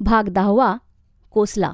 भाग दहावा कोसला.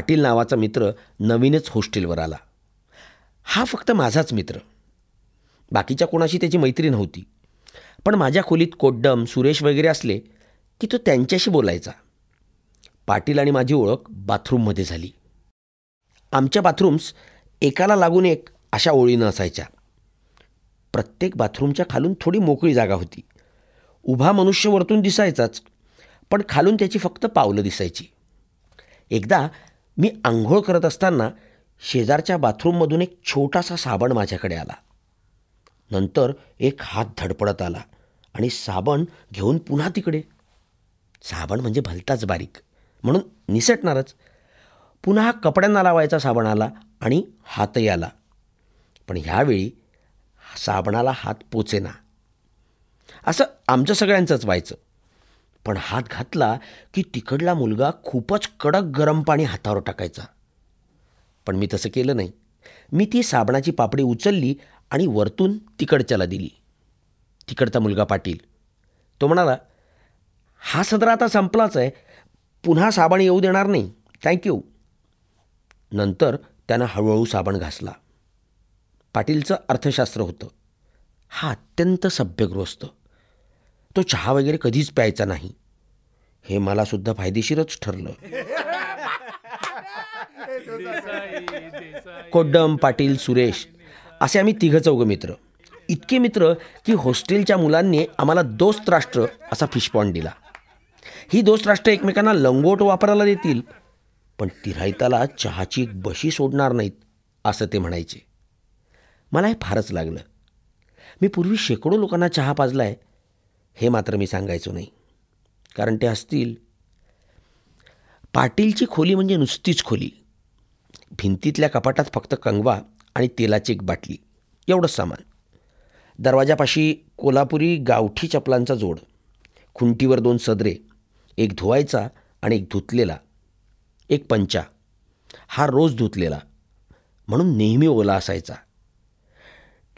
पाटील नावाचा मित्र नवीनच हॉस्टेलवर आला. हा फक्त माझाच मित्र. बाकीच्या कोणाशी त्याची मैत्री नव्हती पण माझ्या खोलीत कोड्डम सुरेश वगैरे असले की तो त्यांच्याशी बोलायचा. पाटील आणि माझी ओळख बाथरूममध्ये झाली. आमच्या बाथरूम्स एकाला लागून एक अशा ओळीनं असायच्या. प्रत्येक बाथरूमच्या खालून थोडी मोकळी जागा होती. उभा मनुष्य वरतून दिसायचाच पण खालून त्याची फक्त पावलं दिसायची. एकदा मी आंघोळ करत असताना शेजारच्या बाथरूममधून एक छोटासा साबण माझ्याकडे आला. नंतर एक हात धडपडत आला आणि साबण घेऊन पुन्हा तिकडे. साबण म्हणजे भलताच बारीक म्हणून निसटणारच. पुन्हा कपड्यांना लावायचा साबण आला आणि हातही आला. पण ह्यावेळी साबणाला हात पोचेना. असं आमचं सगळ्यांचंच व्हायचं. पण हात घातला की तिकडला मुलगा खूपच कडक गरम पाणी हातावर टाकायचा. पण मी तसं केलं नाही. मी ती साबणाची पापडी उचलली आणि वरतून तिकडच्याला दिली. तिकडचा मुलगा पाटील. तो म्हणाला हा सदरा आता संपलाच आहे. पुन्हा साबण येऊ देणार नाही. थँक्यू नंतर त्यानं हळूहळू साबण घासला. पाटीलचं अर्थशास्त्र होतं. हा अत्यंत सभ्यगृहस्थ. तो चहा वगैरे कधीच प्यायचा नाही. हे मला सुद्धा फायदेशीरच ठरलं. कोड्डम पाटील सुरेश असे आम्ही तिघं चौघं मित्र. इतके मित्र की हॉस्टेलच्या मुलांनी आम्हाला दोस्त राष्ट्र असा फिशपॉन दिला. ही दोस्त राष्ट्र एकमेकांना लंगोट वापरायला देतील पण तिरायताला चहाची एक बशी सोडणार नाहीत असं ते म्हणायचे. मला हे फारच लागलं. मी पूर्वी शेकडो लोकांना चहा पाजला आहे हे मात्र मी सांगायचो नाही. कारण ते असतील. पाटीलची खोली म्हणजे नुसतीच खोली. भिंतीतल्या कपाटात फक्त कंगवा आणि तेलाची एक बाटली. एवढंच सामान. दरवाजापाशी कोल्हापुरी गावठी चपलांचा जोड. खुंटीवर दोन सदरे. एक धुवायचा आणि एक धुतलेला. एक पंचा. हा रोज धुतलेला. म्हणून नेहमी ओला असायचा.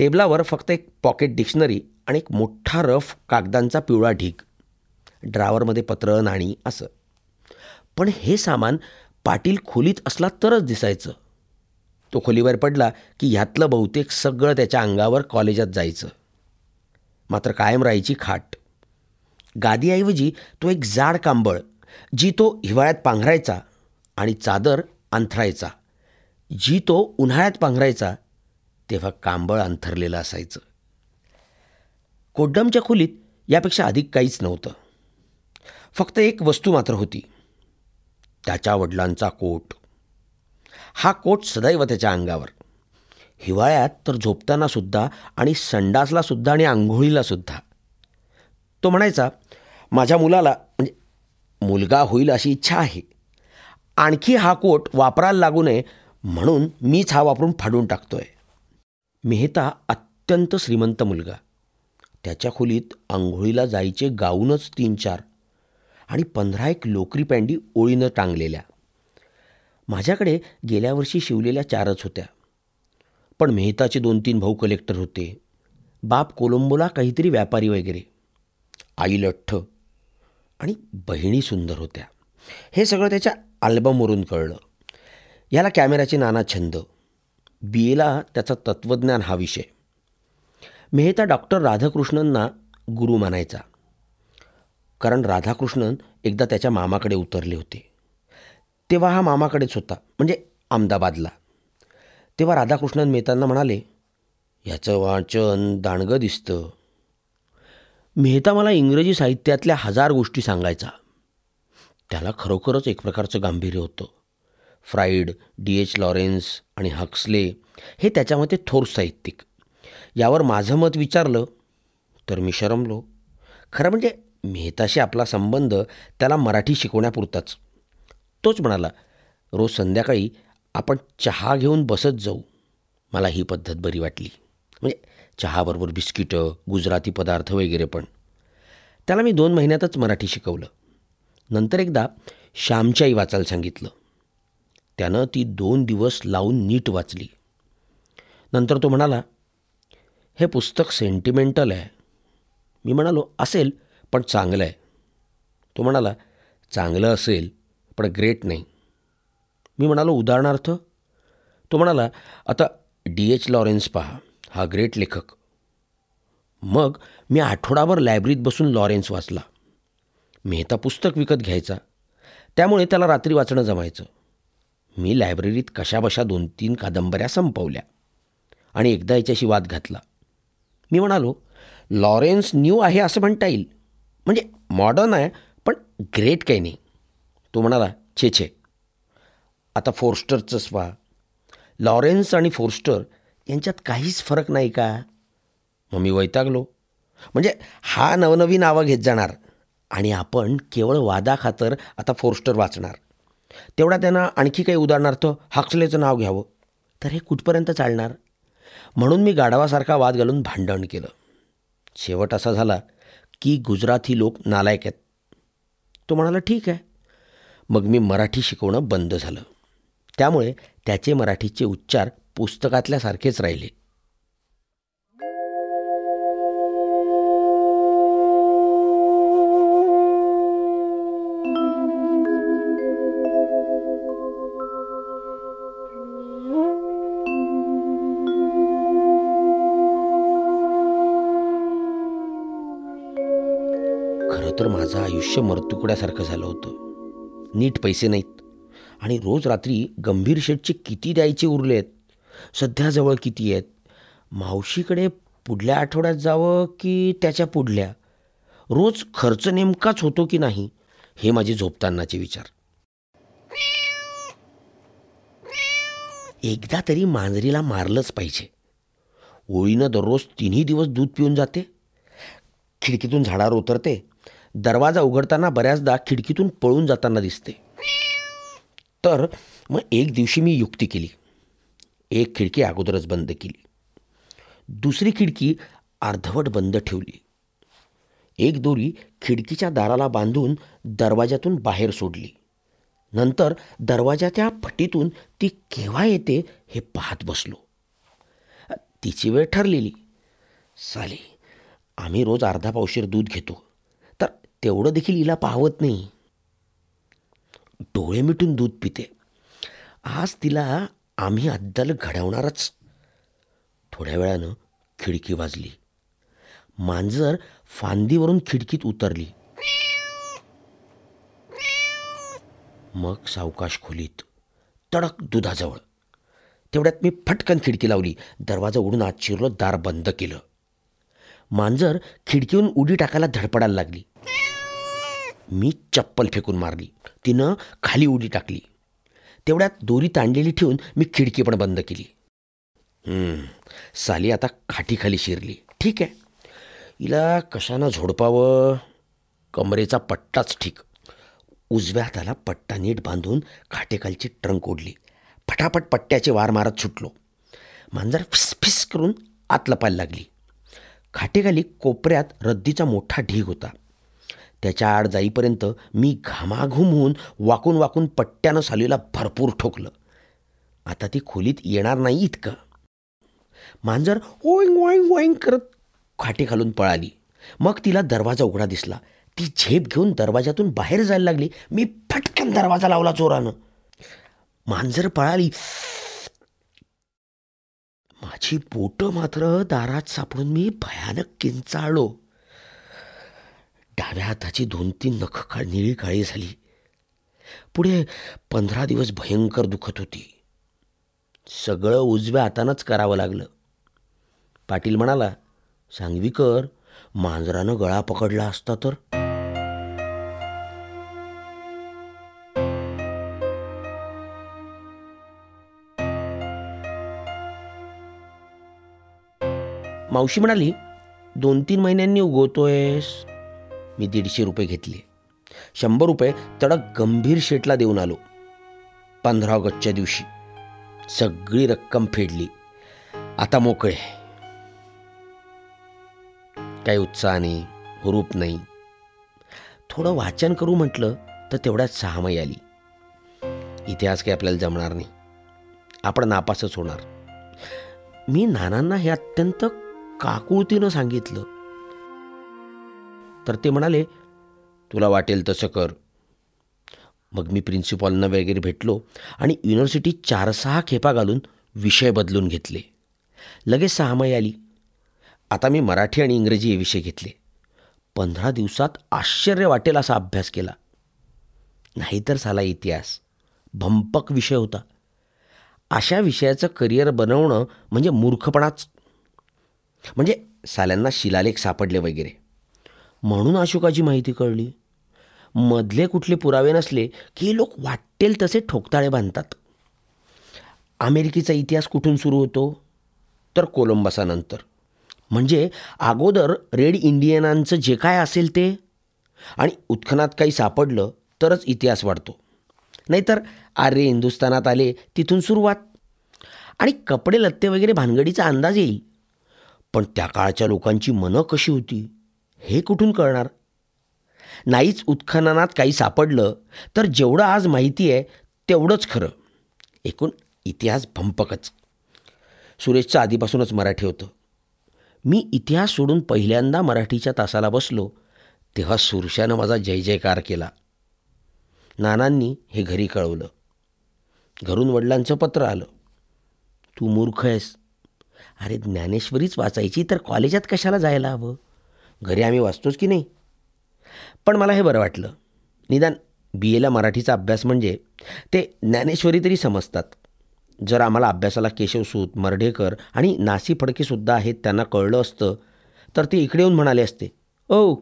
टेबलावर फक्त एक पॉकेट डिक्शनरी आणि एक मोठा रफ कागदांचा पिवळा ढीग. ड्रावरमध्ये पत्र नाणी असं. पण हे सामान पाटील खोलीत असला तरच दिसायचं. तो खोलीवर पडला की ह्यातलं बहुतेक सगळं त्याच्या अंगावर कॉलेजात जायचं. मात्र कायम राहायची खाट. गादीऐवजी तो एक जाड कांबळ जी तो हिवाळ्यात पांघरायचा आणि चादर अंथरायचा. जी तो उन्हाळ्यात पांघरायचा तेव्हा कांबळ अंथरलेलं असायचं. कोड्डमच्या खोलीत यापेक्षा अधिक काहीच नव्हतं. फक्त एक वस्तू मात्र होती. त्याच्या वडिलांचा कोट. हा कोट सदैव त्याच्या अंगावर. हिवाळ्यात तर झोपताना सुद्धा आणि संडासला सुद्धा आणि आंघोळीला सुद्धा. तो म्हणायचा माझ्या मुलाला म्हणजे मुलगा होईल अशी इच्छा आहे. आणखी हा कोट वापरायला लागू नये म्हणून मीच हा वापरून फाडून टाकतोय. मेहता अत्यंत श्रीमंत मुलगा. त्याच्या खोलीत आंघोळीला जायचे गाऊनच तीन चार आणि पंधरा एक लोकरी पॅन्डी ओळीनं टांगलेल्या. माझ्याकडे गेल्या वर्षी शिवलेल्या चारच होत्या. पण मेहताचे दोन तीन भाऊ कलेक्टर होते. बाप कोलंबोला काहीतरी व्यापारी वगैरे. आई लठ्ठ आणि बहिणी सुंदर होत्या. हे सगळं त्याच्या अल्बमवरून कळलं. याला कॅमेऱ्याचे नाना छंद बी एला त्याचा तत्त्वज्ञान हा विषय. मेहता डॉक्टर राधाकृष्णनना गुरु मानायचा. कारण राधाकृष्णन एकदा त्याच्या मामाकडे उतरले होते. तेव्हा हा मामाकडेच होता म्हणजे अहमदाबादला. तेव्हा राधाकृष्णन मेहतांना म्हणाले याचं वाचन दाणगं दिसतं. मेहता मला इंग्रजी साहित्यातल्या हजार गोष्टी सांगायचा. त्याला खरोखरच एक प्रकारचं गांभीर्य होतं. फ्राईड डी एच लॉरेन्स आणि हक्सले हे त्याच्यामध्ये थोर साहित्यिक. यावर माझं मत विचारलं तर मी शरमलो. खरं म्हणजे मेहताशी आपला संबंध त्याला मराठी शिकवण्यापुरताच. तोच म्हणाला रोज संध्याकाळी आपण चहा घेऊन बसत जाऊ. मला ही पद्धत बरी वाटली. म्हणजे चहाबरोबर बिस्किटं गुजराती पदार्थ वगैरे पण. त्याला मी दोन महिन्यातच मराठी शिकवलं. नंतर एकदा श्यामच्याई वाचायला सांगितलं. त्यानं ती दोन दिवस लावून नीट वाचली. नंतर तो म्हणाला हे पुस्तक सेंटिमेंटल आहे. मी म्हणालो असेल पण चांगलं आहे. तो म्हणाला चांगलं असेल पण ग्रेट नाही. मी म्हणालो उदाहरणार्थ? तो म्हणाला आता डी एच लॉरेन्स पहा हा ग्रेट लेखक. मग मी आठवडाभर लायब्ररीत बसून लॉरेन्स वाचला. मेहता पुस्तक विकत घ्यायचा. त्यामुळे त्याला रात्री वाचणं जमायचं. मी लायब्ररीत कशाबशा दोन तीन कादंबऱ्या संपवल्या आणि एकदा याच्याशी वाद घातला. मी म्हणालो लॉरेन्स न्यू आहे असं म्हणता येईल. म्हणजे मॉडर्न आहे पण ग्रेट काही नाही. तो म्हणाला छे छे. आता फोर्स्टरचंच व्हा लॉरेन्स आणि फोर्स्टर यांच्यात काहीच फरक नाही का? मग मी वैतागलो. म्हणजे हा नवनवी नावं घेत जाणार आणि आपण केवळ वादाखातर आता फोर्स्टर वाचणार. तेवढा त्यांना आणखी काही उदाहरणार्थ हक्सलेचं नाव घ्यावं. तर हे कुठपर्यंत चालणार? म्हणून मी गाढवासारखा वाद घालून भांडण केलं. शेवट असा झाला की गुजराती लोक नालायक आहेत. तो म्हणाला ठीक आहे. मग मी मराठी शिकवणं बंद झालं. त्यामुळे त्याचे मराठीचे उच्चार पुस्तकातल्यासारखेच राहिले. आयुष्य मरतुकड्यासारखं झालं होतं. नीट पैसे नाहीत. आणि रोज रात्री गंभीर शेटचे किती द्यायचे उरले आहेत? सध्या जवळ किती आहेत? मावशीकडे पुढल्या आठवड्यात जावं की त्याच्या पुढल्या? रोज खर्च नेमकाच होतो की नाही? हे माझे झोपतानाचे विचार. एकदा तरी मांजरीला मारलंच पाहिजे. ओळीनं दररोज तिन्ही दिवस दूध पिऊन जाते. खिडकीतून झाडावर उतरते. दरवाजा उघडताना बऱ्याचदा खिडकीतून पळून जाताना दिसते. तर मग एक दिवशी मी युक्ती केली. एक खिडकी अगोदरच बंद केली. दुसरी खिडकी अर्धवट बंद ठेवली. एक दोरी खिडकीच्या दाराला बांधून दरवाजातून बाहेर सोडली. नंतर दरवाजाच्या फटीतून ती केव्हा येते हे पाहत बसलो. तिची वेळ ठरलेली. साली आम्ही रोज अर्धा पावशीर दूध घेतो. तेवढं देखील हिला पाहवत नाही. डोळे मिटून दूध पिते. आज तिला आम्ही अद्दल घडवणारच. थोड्या वेळानं खिडकी वाजली. मांजर फांदीवरून खिडकीत उतरली. मग सावकाश खोलीत तडक दुधाजवळ. तेवढ्यात मी फटकन खिडकी लावली. दरवाजा उडून आत शिरलो दार बंद केलं. मांजर खिडकीहून उडी टाकायला धडपडायला लागली. मी चप्पल फेकून मारली. तिनं खाली उडी टाकली. तेवढ्यात दोरी ताणलेली ठेवून मी खिडकी पण बंद केली. साली आता खाटीखाली शिरली. ठीक आहे. हिला कशानं झोडपावं? कमरेचा पट्टाच ठीक. उजव्या हाताला पट्टा नीट बांधून खाटेखालची ट्रंक ओढली. फटाफट पट्ट्याचे वार मारत सुटलो. मांजर फिस फिस करून आत लपायला लागली. खाटेखाली कोपऱ्यात रद्दीचा मोठा ढीग होता. त्याच्या आड जाईपर्यंत मी घामाघूम होऊन वाकून वाकून पट्ट्यानं सालीला भरपूर ठोकलं. आता ती खोलीत येणार नाही इतकं. मांजर ओईंग ओईंग ओईंग करत खाटी खालून पळाली. मग तिला दरवाजा उघडा दिसला. ती झेप घेऊन दरवाजातून बाहेर जायला लागली. मी फटकन दरवाजा लावला चोरानं मांजर पळाली. माझी बोटं मात्र दारात सापडून मी भयानक किंचाळलो. डाव्या हाताची दोन तीन नख काळ निळी काळी झाली. पुढे पंधरा दिवस भयंकर दुखत होती. सगळं उजव्या हातानंच करावं लागलं. पाटील म्हणाला सांगवी कर मांजरानं गळा पकडला असता तर? मावशी म्हणाली दोन तीन महिन्यांनी उगवतोयस. मी दीडशे रुपये घेतले. शंभर रुपये तडक गंभीर शेटला देऊन आलो. पंधरा ऑगस्टच्या दिवशी. सगळी रक्कम फेडली. आता मोकळे. काही उत्साह नाही हुरूप नाही. थोडं वाचन करू म्हटलं तर तेवढ्यात सहामाई आली. इतिहास काही आपल्याला जमणार नाही. आपण नापासच होणार. मी नानांना हे अत्यंत काकुळतीनं सांगितलं. तर ते म्हणाले तुला वाटेल तसं कर. मग मी प्रिन्सिपॉलना वगैरे भेटलो आणि युनिव्हर्सिटी चार सहा खेपा घालून विषय बदलून घेतले. लगेच सहामाई आली. आता मी मराठी आणि इंग्रजी हे विषय घेतले. पंधरा दिवसात आश्चर्य वाटेल असा अभ्यास केला. नाहीतर झाला इतिहास. भंपक विषय होता. अशा विषयाचं करिअर बनवणं म्हणजे मूर्खपणाच. म्हणजे साल्यांना शिलालेख सापडले वगैरे. म्हणून अशोकाची माहिती कळली. मधले कुठले पुरावे नसले की लोक वाटेल तसे ठोकताळे बांधतात. अमेरिकेचा इतिहास कुठून सुरू होतो? तर कोलंबसानंतर. म्हणजे अगोदर रेड इंडियनांचं जे काय असेल ते? आणि उत्खनात काही सापडलं तरच इतिहास वाढतो. नाहीतर आर्य हिंदुस्थानात आले तिथून सुरुवात. आणि कपडे लत्ते वगैरे भानगडीचा अंदाज येईल. पण त्या काळच्या लोकांची मनं कशी होती? हे कुठून कळणार? नाहीच उत्खननात काही सापडलं तर जेवढं आज माहिती आहे तेवढंच खरं. एकूण इतिहास भंपकच. सुरेशचं आधीपासूनच मराठी होतं. मी इतिहास सोडून पहिल्यांदा मराठीच्या तासाला बसलो तेव्हा सुरशानं माझा जय जयकार केला. नानांनी हे घरी कळवलं. घरून वडिलांचं पत्र आलं. तू मूर्ख आहेस. अरे ज्ञानेश्वरीच वाचायची तर कॉलेजात कशाला जायला हवं? घरी आम्ही वाचतोच की नाही? पण मला हे बरं वाटलं. निदान बी एला मराठीचा अभ्यास म्हणजे ते ज्ञानेश्वरी तरी समजतात. जर आम्हाला अभ्यासाला केशवसूत मर्ढेकर आणि नासी फडकेसुद्धा आहेत त्यांना कळलं असतं तर ते इकडे येऊन म्हणाले असते ओ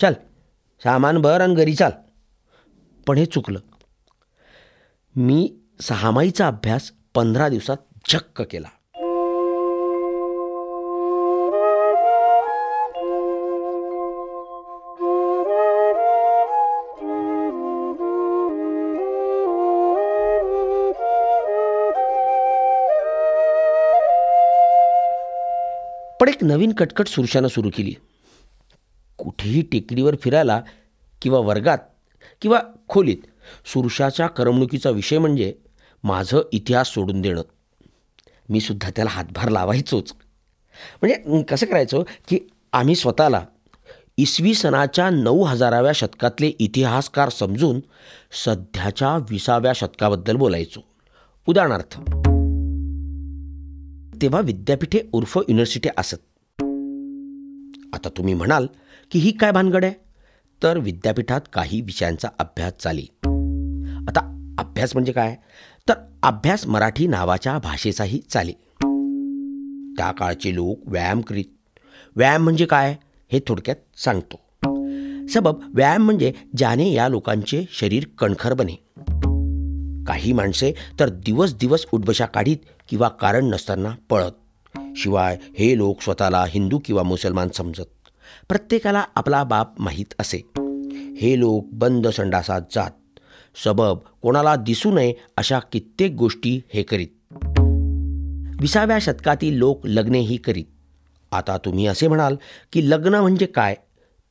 चल सामान भर आणि घरी चाल. पण हे चुकलं. मी सहामाईचा अभ्यास पंधरा दिवसात झक्क केला. एक नवीन कटकट सुरशानं सुरू केली. कुठेही टेकडीवर फिरायला किंवा वर्गात किंवा खोलीत सुरशाच्या करमणुकीचा विषय म्हणजे माझं इतिहास सोडून देणं. मी सुद्धा त्याला हातभार लावायचोच. म्हणजे कसं करायचो की आम्ही स्वतःला इसवी सणाच्या नऊ हजाराव्या शतकातले इतिहासकार समजून सध्याच्या विसाव्या शतकाबद्दल बोलायचो. उदाहरणार्थ तेव्हा विद्यापीठे उर्फ युनिव्हर्सिटी असत. आता तुम्ही म्हणाल की ही काय भानगड आहे? तर विद्यापीठात काही विषयांचा अभ्यास चाली. आता अभ्यास म्हणजे काय? तर अभ्यास मराठी नावाच्या भाषेचाही चाले. त्या काळचे लोक व्यायाम करीत. व्यायाम म्हणजे काय? हे थोडक्यात सांगतो. सबब व्यायाम म्हणजे ज्याने या लोकांचे शरीर कणखर बने. काही माणसे तर दिवस दिवस उठबशा काढीत किंवा कारण नसताना पळत. शिवाय हे लोक स्वतःला हिंदू किंवा मुसलमान समजत. प्रत्येकाला आपला बाप माहीत असे. हे लोक बंद संडासात जात. सबब कोणाला दिसू नये अशा कित्येक गोष्टी हे करीत. विसाव्या शतकातील लोक लग्नेही करीत. आता तुम्ही असे म्हणाल की लग्न म्हणजे काय?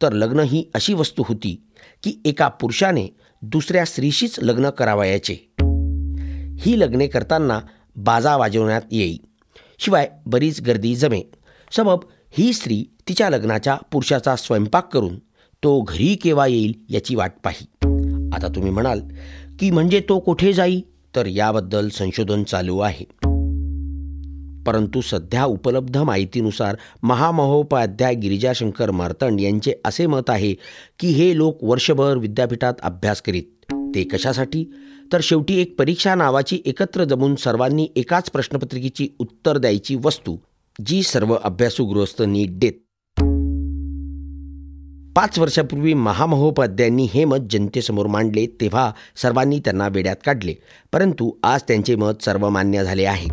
तर लग्न ही अशी वस्तू होती की एका पुरुषाने दुसऱ्या स्त्रीशीच लग्न करावयाचे. ही लग्ने करताना बाजा वाजवण्यात येई. शिवाय बरीच गर्दी जमे सबब ही स्त्री तिच्या लग्नाच्या पुरुषाचा स्वयंपाक करून तो घरी केव्हा येईल याची वाट पाही. आता तुम्ही म्हणाल की म्हणजे तो कुठे जाई? तर याबद्दल संशोधन चालू आहे. परंतु सध्या उपलब्ध माहितीनुसार महामहोपाध्याय गिरिजाशंकर मार्तंड यांचे असे मत आहे की हे लोक वर्षभर विद्यापीठात अभ्यास करीत ते कशासाठी? तर शेवटी एक परीक्षा नावाची एकत्र जमून सर्वांनी एकाच प्रश्नपत्रिकेची उत्तर द्यायची वस्तू जी सर्व अभ्यासू गृहस्थ नीट देत. पाच वर्षापूर्वी महामहोपाध्यांनी हे मत जनतेसमोर मांडले तेव्हा सर्वांनी त्यांना वेड्यात काढले परंतु आज त्यांचे मत सर्वमान्य झाले आहे.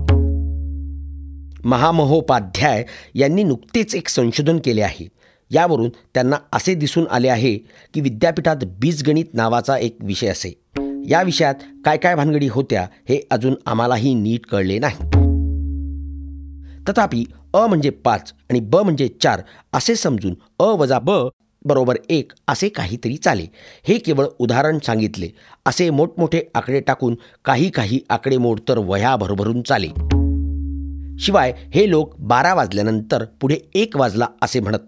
महामहोपाध्याय यांनी नुकतेच एक संशोधन केले आहे. यावरून त्यांना असे दिसून आले आहे की विद्यापीठात बीजगणित नावाचा एक विषय असे. या विषयात काय काय भानगडी होत्या हे अजून आम्हालाही नीट कळले नाही. तथापि अ म्हणजे पाच आणि ब म्हणजे चार असे समजून अ वजा ब बरोबर एक असे काहीतरी चाले. हे केवळ उदाहरण सांगितले. असे मोठमोठे आकडे टाकून काही काही आकडेमोड तर वह्या भरभरून चाले. शिवाय हे लोक बारा वाजल्यानंतर पुढे एक वाजला असे म्हणत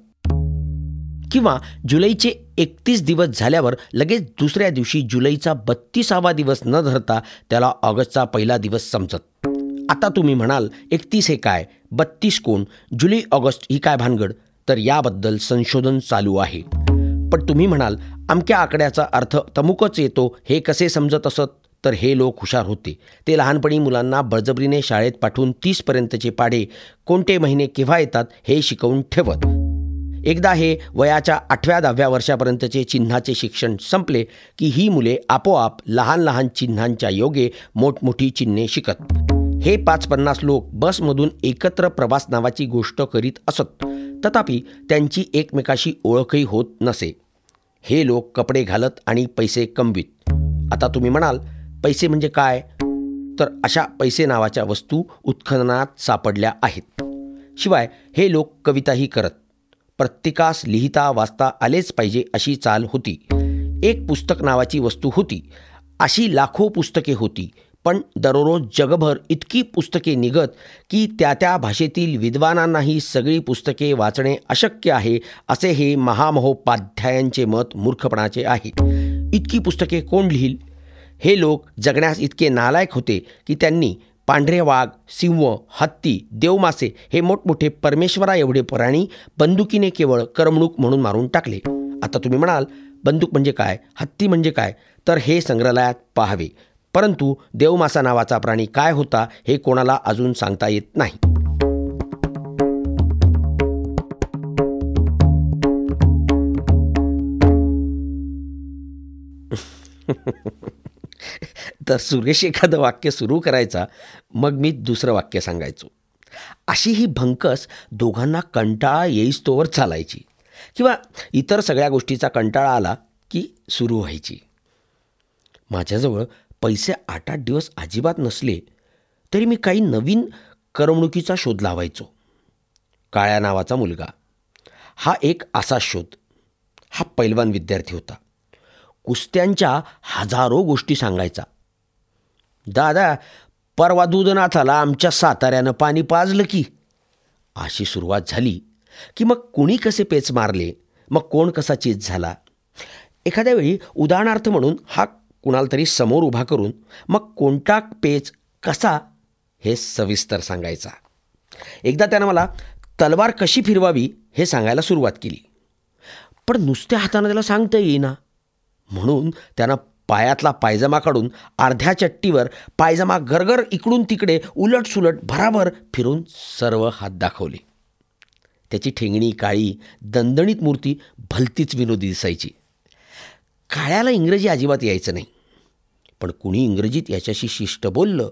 किंवा जुलैचे एकतीस दिवस झाल्यावर लगेच दुसऱ्या दिवशी जुलैचा बत्तीसावा दिवस न धरता त्याला ऑगस्टचा पहिला दिवस समजत. आता तुम्ही म्हणाल एकतीस हे काय? बत्तीस कोण? जुलै ऑगस्ट ही काय भानगड? तर याबद्दल संशोधन चालू आहे. पण तुम्ही म्हणाल अमक्या आकड्याचा अर्थ तमुकच येतो हे कसे समजत असत? तर हे लोक हुशार होते. ते लहानपणी मुलांना बळजबरीने शाळेत पाठवून तीसपर्यंतचे पाढे कोणते महिने केव्हा येतात हे शिकवून ठेवत. एकदा हे वयाच्या आठव्या दहाव्या वर्षापर्यंतचे चिन्हाचे शिक्षण संपले की ही मुले आपोआप लहान लहान चिन्हांच्या योगे मोठमोठी चिन्हे शिकत. हे पाच पन्नास लोक बसमधून एकत्र प्रवास नावाची गोष्ट करीत असत. तथापि त्यांची एकमेकाशी ओळखही होत नसे. हे लोक कपडे घालत आणि पैसे कमवीत. आता तुम्ही म्हणाल पैसे म्हणजे काय? तर अशा पैसे नावाच्या वस्तू उत्खननात सापडल्या आहेत. शिवाय हे लोक कविताही करत. प्रत्येकास लिहिता वाचता आलेच पाहिजे अशी चाल होती. एक पुस्तक नावाची वस्तू होती. अशी लाखो पुस्तके होती. पण दररोज जगभर इतकी पुस्तके निघत की त्या त्या भाषेतील विद्वानांनाही सगळी पुस्तके वाचणे अशक्य आहे असे हे महामहोपाध्यायांचे मत मूर्खपणाचे आहे. इतकी पुस्तके कोण लिहील? हे लोक जगण्यास इतके नालायक होते की त्यांनी पांढरे वाघ सिंह हत्ती देवमासे हे मोठमोठे परमेश्वरा एवढे प्राणी बंदुकीने केवळ करमणूक म्हणून मारून टाकले. आता तुम्ही म्हणाल बंदूक म्हणजे काय? हत्ती म्हणजे काय? तर हे संग्रहालयात पाहावे. परंतु देवमासा नावाचा प्राणी काय होता हे कोणाला अजून सांगता येत नाही. तर सुरेश एखादं वाक्य सुरू करायचा मग मी दुसरं वाक्य सांगायचो. अशी ही भंकस दोघांना कंटाळा येईस तोवर चालायची किंवा इतर सगळ्या गोष्टीचा कंटाळा आला की सुरू व्हायची. माझ्याजवळ पैसे आठ आठ दिवस अजिबात नसले तरी मी काही नवीन करमणुकीचा शोध लावायचो. काळ्या नावाचा मुलगा. हा एक असा शोध. हा पैलवान विद्यार्थी होता. कुस्त्यांच्या हजारो गोष्टी सांगायचा. दादा परवा दुधनाथाला आमच्या साताऱ्यानं पाणी पाजलं की. अशी सुरुवात झाली की मग कुणी कसे पेच मारले? मग कोण कसा चीज झाला? एखाद्या वेळी उदाहरणार्थ म्हणून हा कुणाला तरी समोर उभा करून मग कोणता पेच कसा हे सविस्तर सांगायचा. एकदा त्यानं मला तलवार कशी फिरवावी हे सांगायला सुरुवात केली. पण नुसत्या हातानं त्याला सांगता येईना. म्हणून त्यानं पायातला पायजमा काढून अर्ध्या चट्टीवर पायजमा गरगर इकडून तिकडे उलटसुलट भराभर फिरून सर्व हात दाखवले. त्याची ठेंगणी काळी दणदणीत मूर्ती भलतीच विनोदी दिसायची. काळ्याला इंग्रजी अजिबात यायचं नाही. पण कुणी इंग्रजीत याच्याशी शिष्ट बोललं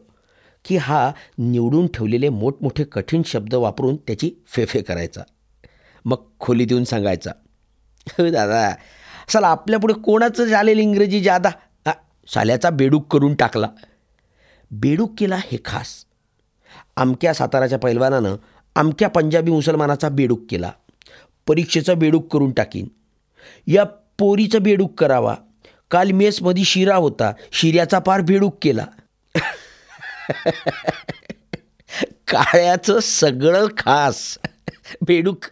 की हा निवडून ठेवलेले मोठमोठे कठीण शब्द वापरून त्याची फेफे करायचा. मग खोली देऊन सांगायचा "हो दादा साला आपल्यापुढे कोणाचं झालेलं इंग्रजी जादा. हा साल्याचा बेडूक करून टाकला. बेडूक केला हे खास. अमक्या साताराच्या पैलवानानं अमक्या पंजाबी मुसलमानाचा बेडूक केला. परीक्षेचा बेडूक करून टाकीन. या पोरीचा बेडूक करावा. काल मेसमध्ये शिरा होता. शिऱ्याचा पार बेडूक केला. काळ्याचं सगळं खास. बेडूक.